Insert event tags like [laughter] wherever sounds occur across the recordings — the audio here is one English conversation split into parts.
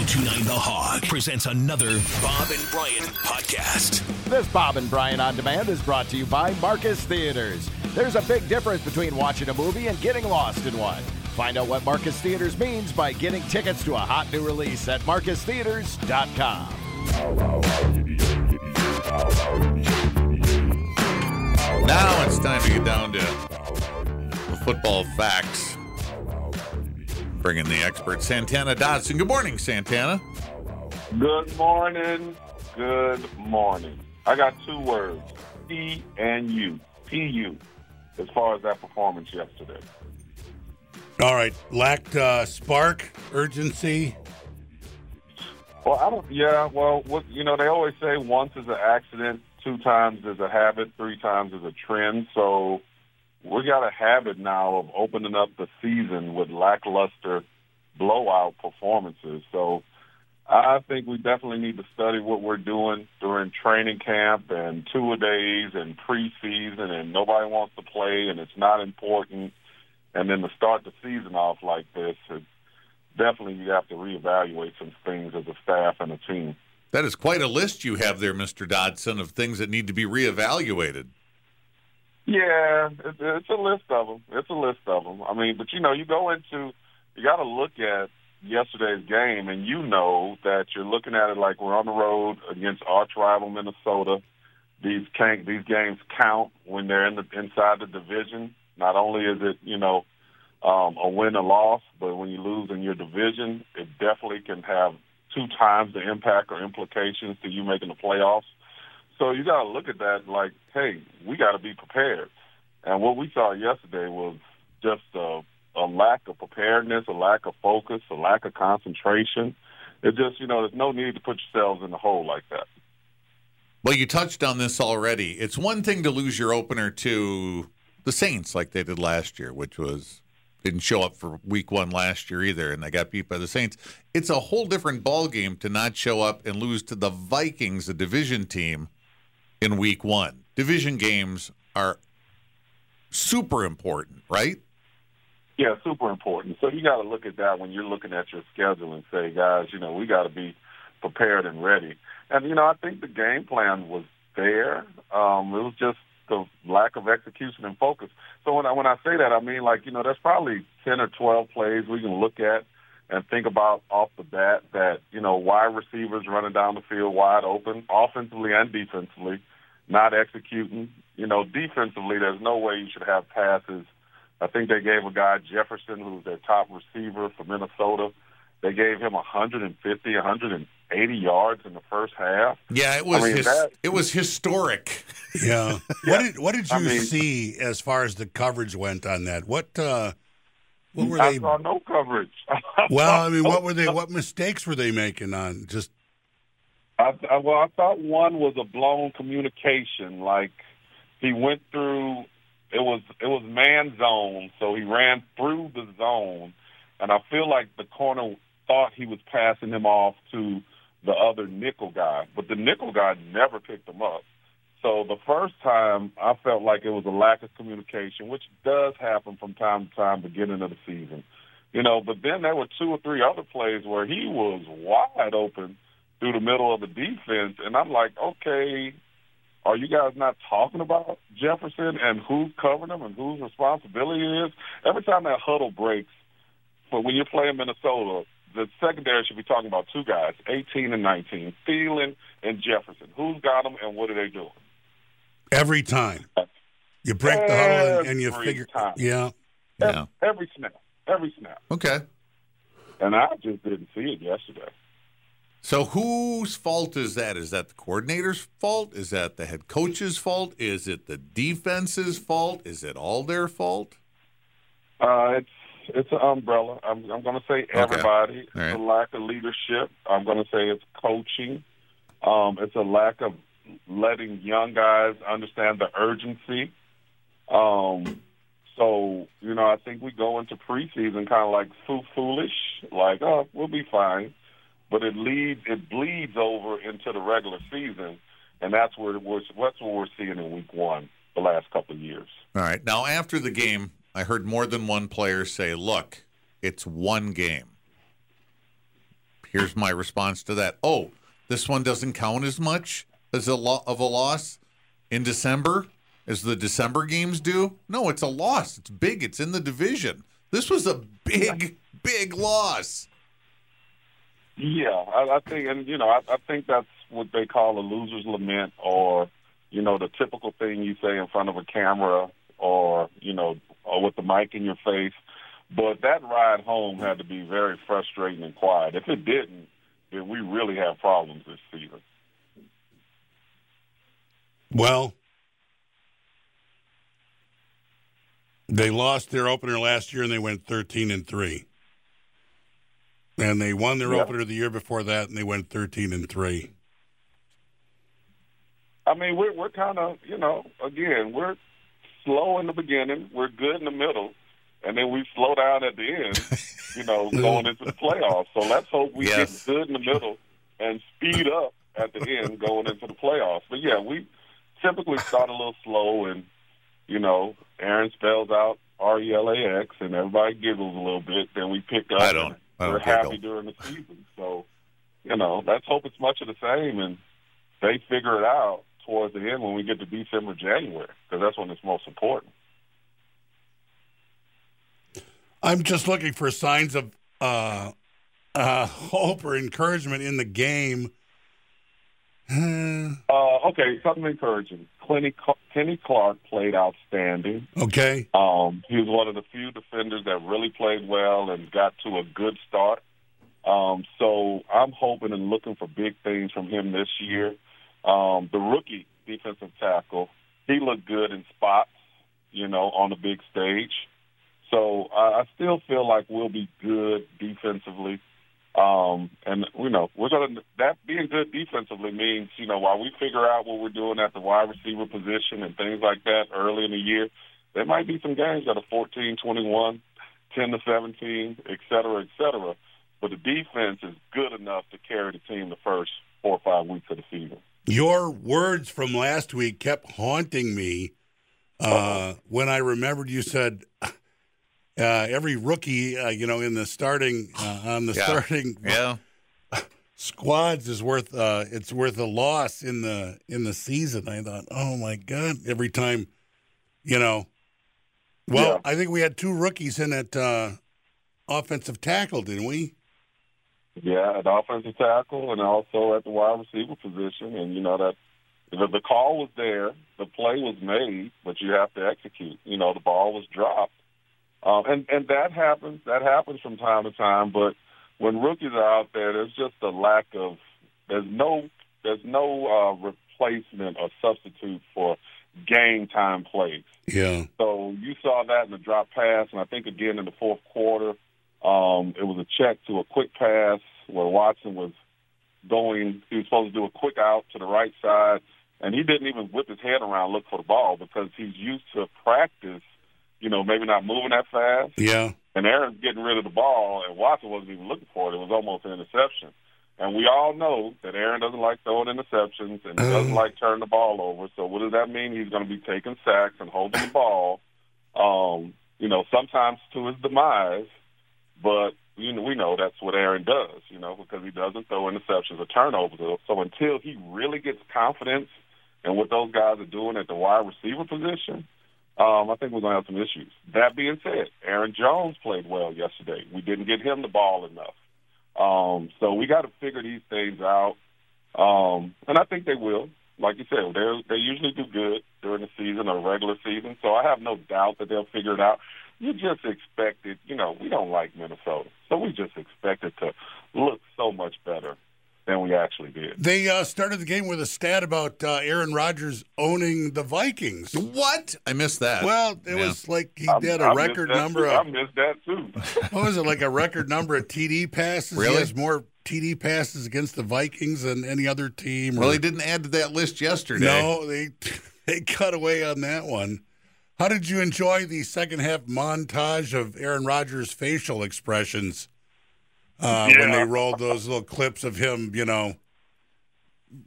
1029 The Hog presents another Bob and Brian podcast. This Bob and Brian on Demand is brought to you by Marcus Theaters. There's a big difference between watching a movie and getting lost in one. Find out what Marcus Theaters means by getting tickets to a hot new release at marcustheaters.com. Now it's time to get down to the football facts. Bring in the expert, Santana Dodson. Good morning, Santana. Good morning. Good morning. I got two words P and U. P-U, as far as that performance yesterday. All right, lacked uh, spark, urgency. Well, I don't, yeah, well, what, you know, they always say once is an accident, two times is a habit, three times is a trend. So we got a habit now of opening up the season with lackluster blowout performances. So I think we definitely need to study what we're doing during training camp and two a days and preseason, and nobody wants to play, and it's not important. And then to start the season off like this, it's definitely you have to reevaluate some things as a staff and a team. That is quite a list you have there, Mr. Dodson, of things that need to be reevaluated. Yeah, it's, a list of them. It's a list of them. I mean, but you know, you go into, you got to look at yesterday's game, and you know that you're looking at it like we're on the road against arch rival Minnesota. These can these games count when they're in the inside the division. Not only is it you know um, a win or loss, but when you lose in your division, it definitely can have two times the impact or implications to you making the playoffs. So you got to look at that like, hey, we got to be prepared. And what we saw yesterday was just a, a lack of preparedness, a lack of focus, a lack of concentration. It just, you know, there's no need to put yourselves in the hole like that. Well, you touched on this already. It's one thing to lose your opener to the Saints like they did last year, which was didn't show up for week one last year either, and they got beat by the Saints. It's a whole different ball game to not show up and lose to the Vikings, a division team, in week one. Division games are super important, right? Yeah, super important. So you got to look at that when you're looking at your schedule and say, guys, you know, we got to be prepared and ready. And you know, I think the game plan was there. Um, it was just the lack of execution and focus. So when I when I say that, I mean like you know, there's probably ten or twelve plays we can look at and think about off the bat that you know wide receivers running down the field wide open, offensively and defensively, not executing. You know, defensively, there's no way you should have passes. I think they gave a guy Jefferson, who's their top receiver for Minnesota. They gave him 150, 180 yards in the first half. Yeah, it was I mean, his, that- it was historic. [laughs] Yeah. What did What did you I mean- see as far as the coverage went on that? What uh, What were I they? saw no coverage. [laughs] Well, I mean, what were they? What mistakes were they making on just? I, I, well, I thought one was a blown communication. Like he went through, it was it was man zone, so he ran through the zone, and I feel like the corner thought he was passing him off to the other nickel guy, but the nickel guy never picked him up. So the first time, I felt like it was a lack of communication, which does happen from time to time, beginning of the season. You know, but then there were two or three other plays where he was wide open through the middle of the defense, and I'm like, okay, are you guys not talking about Jefferson and who's covering him and whose responsibility it is? Every time that huddle breaks, but when you're playing Minnesota, the secondary should be talking about two guys, 18 and 19, Thielen and Jefferson. Who's got them and what are they doing? Every time you break the huddle and, and you Every figure, time. yeah, Yeah. Every snap, every snap. Okay. And I just didn't see it yesterday. So whose fault is that? Is that the coordinator's fault? Is that the head coach's fault? Is it the defense's fault? Is it all their fault? Uh, it's it's an umbrella. I'm, I'm going to say everybody. Right. It's a lack of leadership. I'm going to say it's coaching. Um, it's a lack of letting young guys understand the urgency. Um, so you know, I think we go into preseason kind of like foo foolish, like oh, we'll be fine, but it leads it bleeds over into the regular season, and that's where we're, that's what we're seeing in week one the last couple of years. All right. Now, after the game, I heard more than one player say, look, it's one game. here's my response to that. Oh, this one doesn't count as much as a lot of a loss in December as the December games do. No, it's a loss. It's big. It's in the division. This was a big, big loss. Yeah, I, I think, and you know, I, I think that's what they call a loser's lament, or you know, the typical thing you say in front of a camera, or you know, or with the mic in your face. But that ride home had to be very frustrating and quiet. If it didn't, then we really have problems this season. Well, they lost their opener last year and they went 13 and 3. And they won their Yeah. opener the year before that and they went 13 and 3. I mean, we're we're kind of, you know, again, we're slow in the beginning, we're good in the middle, and then we slow down at the end. [laughs] You know, going into the playoffs. So let's hope we Yes. get good in the middle and speed up at the end going into the playoffs. But yeah, we typically start a little slow, and you know, Aaron spells out R E L A X, and everybody giggles a little bit. Then we pick up. I don't- and I don't we're giggle. happy during the season. So, you know, let's hope it's much of the same, and they figure it out towards the end when we get to December, January, because that's when it's most important. I'm just looking for signs of uh, uh, [laughs] hope or encouragement in the game. Uh, okay, something encouraging. Kenny, Kenny Clark played outstanding. okay. Um, he was one of the few defenders that really played well and got to a good start. Um, so I'm hoping and looking for big things from him this year. Um, the rookie defensive tackle, he looked good in spots, you know, on the big stage. So I, I still feel like we'll be good defensively. Um, and you know, we're gonna that being good defensively means, you know, while we figure out what we're doing at the wide receiver position and things like that early in the year, there might be some games that are 14, 21, 10 to 17, et cetera, et cetera. But the defense is good enough to carry the team the first four or five weeks of the season. Your words from last week kept haunting me uh, when I remembered you said every rookie, uh, you know, in the starting uh, on the Yeah. starting Yeah. [laughs] squads is worth uh, it's worth a loss in the in the season. I thought, oh my god, every time, you know. Well, Yeah. I think we had two rookies in at uh, offensive tackle, didn't we? Yeah, at offensive tackle and also at the wide receiver position. And, you know, that the, the call was there, the play was made, but you have to execute. You know, the ball was dropped. Um, and, and that happens. That happens from time to time. But when rookies are out there, there's just a lack of, there's no, there's no uh, replacement or substitute for game time plays. Yeah. So you saw that in the drop pass, and I think again in the fourth quarter, um, it was a check to a quick pass where Watson was going. He was supposed to do a quick out to the right side, and he didn't even whip his head around look for the ball because he's used to practice. You know, maybe not moving that fast, Yeah. and Aaron's getting rid of the ball, and Watson wasn't even looking for it. It was almost an interception. And we all know that Aaron doesn't like throwing interceptions and he doesn't like turning the ball over. So what does that mean? He's going to be taking sacks and holding the ball. Um, you know, sometimes to his demise, but you know, we know that's what Aaron does. You know, because he doesn't throw interceptions or turnovers. So until he really gets confidence in what those guys are doing at the wide receiver position, um, I think we're going to have some issues. That being said, Aaron Jones played well yesterday. We didn't get him the ball enough. Um, so we got to figure these things out, um, and I think they will. Like you said, they they usually do good during the season or regular season. So I have no doubt that they'll figure it out. You just expect it. You know, we don't like Minnesota, so we just expect it to look so much better than we actually did. They uh, started the game with a stat about uh, Aaron Rodgers owning the Vikings. What? I missed that. Well, it Yeah. was like he I- had I a missed record number Too. I missed that too. [laughs] what was it like a record number of TD passes? Really? He has more TD passes against the Vikings than any other team. Well, or- he didn't add to that list yesterday. No, they [laughs] they cut away on that one. How did you enjoy the second half montage of Aaron Rodgers' facial expressions uh, when they rolled those little clips of him? You know,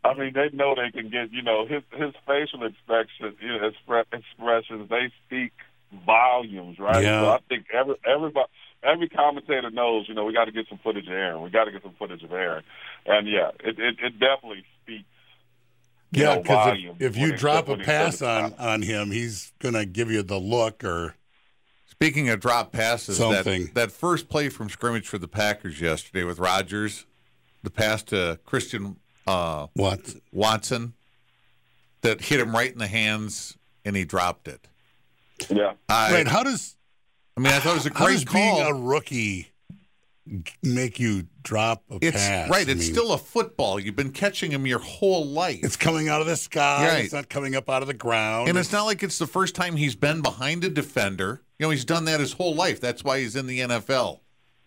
I mean, they know they can get, you know, his his facial expressions, you know, expre- expressions. They speak volumes, right? Yeah. So I think every everybody, every commentator knows, you know, we got to get some footage of Aaron. We got to get some footage of Aaron, and yeah, it it, it definitely speaks. Yeah, because if, if you drop a pass on, on him, he's going to give you the look or Speaking of drop passes, Something. that that first play from scrimmage for the Packers yesterday with Rodgers, the pass to Christian uh, what. Watson, that hit him right in the hands and he dropped it. yeah, I, Right. How does, I mean, I thought it was a how does great being a rookie make you drop a it's pass? right. I It's mean, still a football. You've been catching him your whole life. It's coming out of the sky. Right. It's not coming up out of the ground. And it's not like it's the first time he's been behind a defender. You know, he's done that his whole life. That's why he's in the NFL.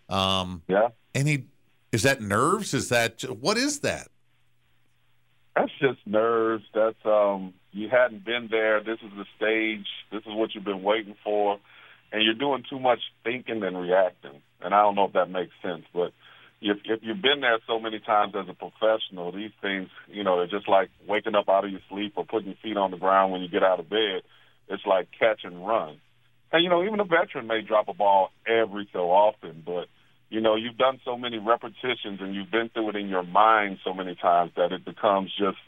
Um, yeah. and he is that nerves? Is that what is that? That's just nerves. That's um you hadn't been there. This is the stage. This is what you've been waiting for. And you're doing too much thinking and reacting. And I don't know if that makes sense, but if if you've been there so many times as a professional, these things, you know, they're just like waking up out of your sleep or putting your feet on the ground when you get out of bed. It's like catch and run. And you know, even a veteran may drop a ball every so often, but you know, you've done so many repetitions and you've been through it in your mind so many times that it becomes just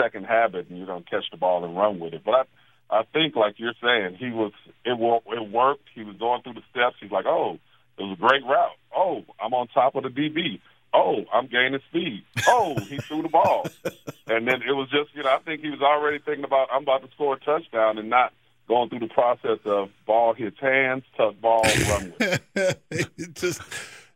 second habit and you're going to catch the ball and run with it. But I, I think, like you're saying, he was, it, it worked. He was going through the steps. He's like, oh, it was a great route. Oh, I'm on top of the DB. Oh, I'm gaining speed. Oh, he threw the ball. And then it was just, you know, I think he was already thinking about, I'm about to score a touchdown and not going through the process of ball hits hands, tuck ball, run with it. [laughs] it just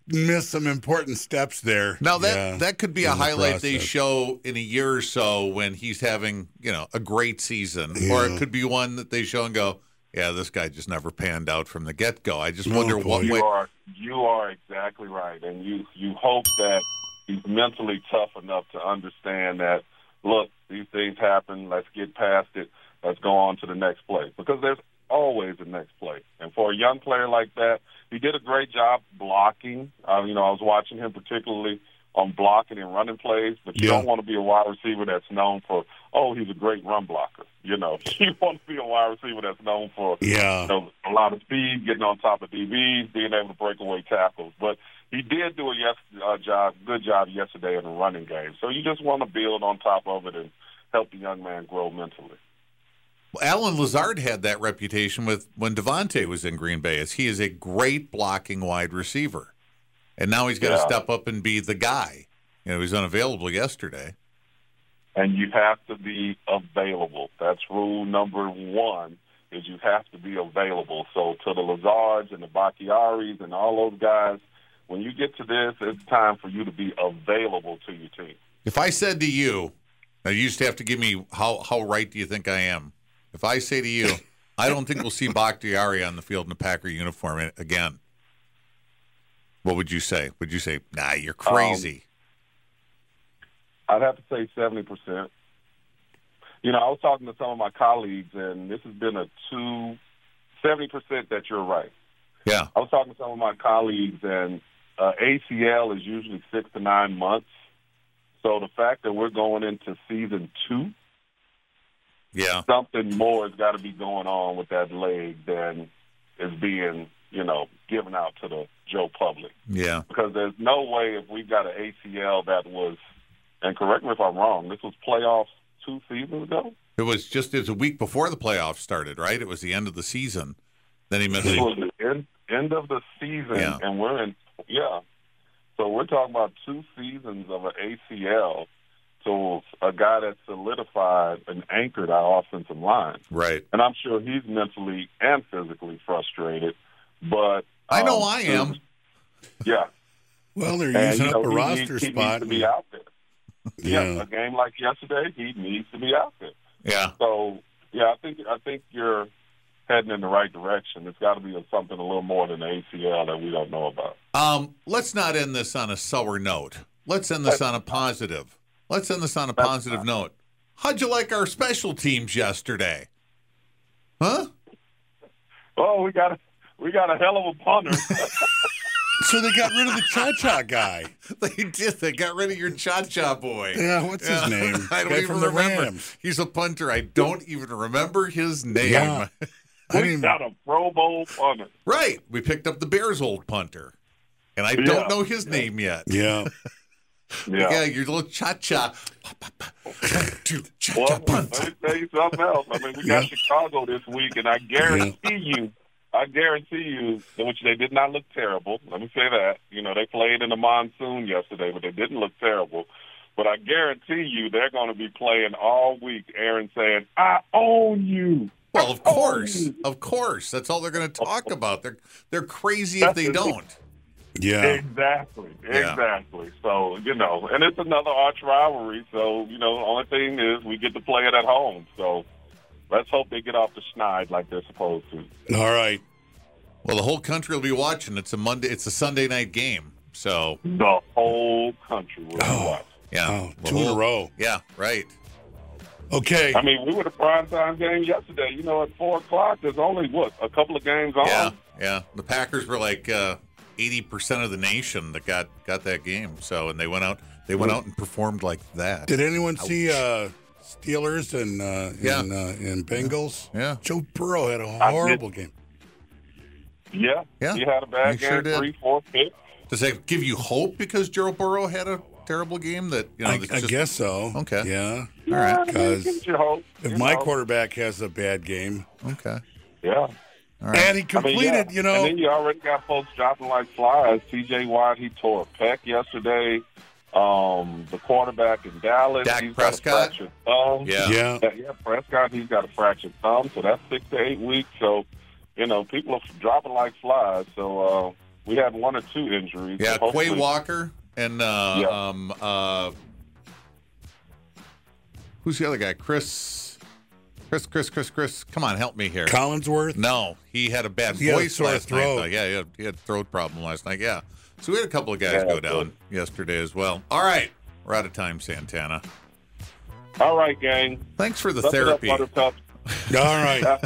missed some important steps there. Now that Yeah, that could be a the highlight they show in a year or so when he's having you know a great season, or it could be one that they show and go, yeah, this guy just never panned out from the get go. I just Oh, wonder what You way. are you are exactly right, and you you hope that he's mentally tough enough to understand that. Look, these things happen. Let's get past it. Let's go on to the next play because there's always a next play. And for a young player like that, he did a great job blocking. Uh, you know, I was watching him particularly on blocking and running plays, but you Yeah. don't want to be a wide receiver that's known for, oh, he's a great run blocker. You know, [laughs] you want to be a wide receiver that's known for Yeah. you know, a lot of speed, getting on top of DBs, being able to break away tackles. But he did do a yes uh, job, good job yesterday in the running game. So you just want to build on top of it and help the young man grow mentally. Allen Lazard had that reputation with when Davante was in Green Bay, as he is a great blocking wide receiver, and now he's got to step up and be the guy. You know, he was unavailable yesterday. And you have to be available. That's rule number one. Is you have to be available. So to the Lazards and the Bakhtiaris and all those guys, when you get to this, it's time for you to be available to your team. If I said to you, now you just have to give me how how right do you think I am? If I say to you, [laughs] I don't think we'll see Bakhtiari on the field in a Packer uniform again. What would you say? Would you say, "Nah, you're crazy"? I'd have to say seventy percent. You know, I was talking to some of my colleagues, and this has been a two seventy percent that you're right. yeah, I was talking to some of my colleagues, and uh, ACL is usually six to nine months. So the fact that we're going into season two, yeah. something more has got to be going on with that leg than is being, you know, given out to the Joe public. Yeah. Because there's no way if we've got an ACL that was, and correct me if I'm wrong, this was playoffs two seasons ago. It was just it was a week before the playoffs started, right? It was the end of the season. Then he missed. This was the end, end of the season, Yeah. and we're in, yeah. So we're talking about two seasons of an ACL to a guy that solidified and anchored our offensive line. Right. And I'm sure he's mentally and physically frustrated. But I know um, I am. Yeah, [laughs] Well, they're and using you know, up a he roster needs, he spot. needs to be out there. [laughs] Yeah. Yeah. a game like yesterday, he needs to be out there. Yeah. So yeah, I think I think you're heading in the right direction. It's got to be something a little more than the ACL that we don't know about. Um, let's not end this on a sour note. Let's end this on a positive. Let's end this on a positive note. How'd you like our special teams yesterday? Huh? Oh, we got a, we got a hell of a punter. [laughs] So they got rid of the cha cha [laughs] guy. They did. They got rid of your cha cha boy. Yeah, what's his name? [laughs] I don't Guy even from the remember. Rams. He's a punter. I don't even remember his name. Yeah. I We didn't. got a Pro Bowl punter. Right. We picked up the Bears' old punter. And I Yeah. don't know his name yet. Yeah. Yeah. Yeah, your little cha cha. Cha Well, cha let punt. me tell you something else. I mean, we got Yeah. Chicago this week, and I guarantee you, I guarantee you, which they did not look terrible. Let me say that. You know, they played in the monsoon yesterday, but they didn't look terrible. But I guarantee you, they're going to be playing all week. Aaron saying, "I own you." Well, of course. Of course. That's all they're going to talk about. They're they're crazy if they don't. Yeah. Exactly, Yeah. exactly. So you know, and it's another arch rivalry. So you know, the only thing is we get to play it at home. So let's hope they get off the schneid like they're supposed to. All right. Well, the whole country will be watching. It's a Monday. It's a Sunday night game. So The whole country will be watching. yeah, Oh, the two in a row. Yeah, right. Okay. I mean, we were the prime time game yesterday. You know, at four o'clock, there's only what a couple of games on. Yeah, yeah. The Packers were like uh, eighty percent of the nation that got got that game. So, and they went out. They went out and performed like that. Did anyone see uh, Steelers and uh, Yeah. and, uh, and Bengals? Yeah. Joe Burrow had a horrible game. yeah, Yeah, He had a bad he game, sure did. three, four picks. Does that give you hope because Joe Burrow had a terrible game? That you know, I, that's I guess so. Okay. Yeah. All right. Yeah, I mean, it 'Cause gives you hope. If you my know. quarterback has a bad game, Okay. yeah. All right. and he I mean, completed, yeah. you know, And then you already got folks dropping like flies. T.J. Watt, he tore a pec yesterday. Um, the quarterback in Dallas, Dak he's Prescott? got a fractured thumb. Yeah. yeah. Yeah, yeah, Prescott, he's got a fractured thumb, so that's six to eight weeks. So, you know, people are dropping like flies. So uh, we had one or two injuries. Yeah, So Quay Walker and uh, Yeah. um, uh, who's the other guy? Chris, Chris, Chris, Chris, Chris. Come on, help me here. Collinsworth. No, he had a bad He voice sore last night. though. Yeah, he had, he had a throat problem last night. Yeah, so we had a couple of guys Yeah, go down good. yesterday as well. All right, we're out of time, Santana. All right, gang. Thanks for the Suck it up, therapy. Buttercup. [laughs] All right.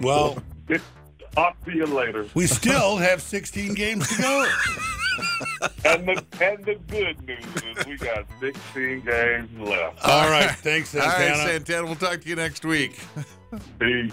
Well, Talk to you later. we still [laughs] have 16 games to go. And the and the good news is we got 16 games left. All right. Thanks, Santana. right, Santana. We'll talk to you next week. Peace.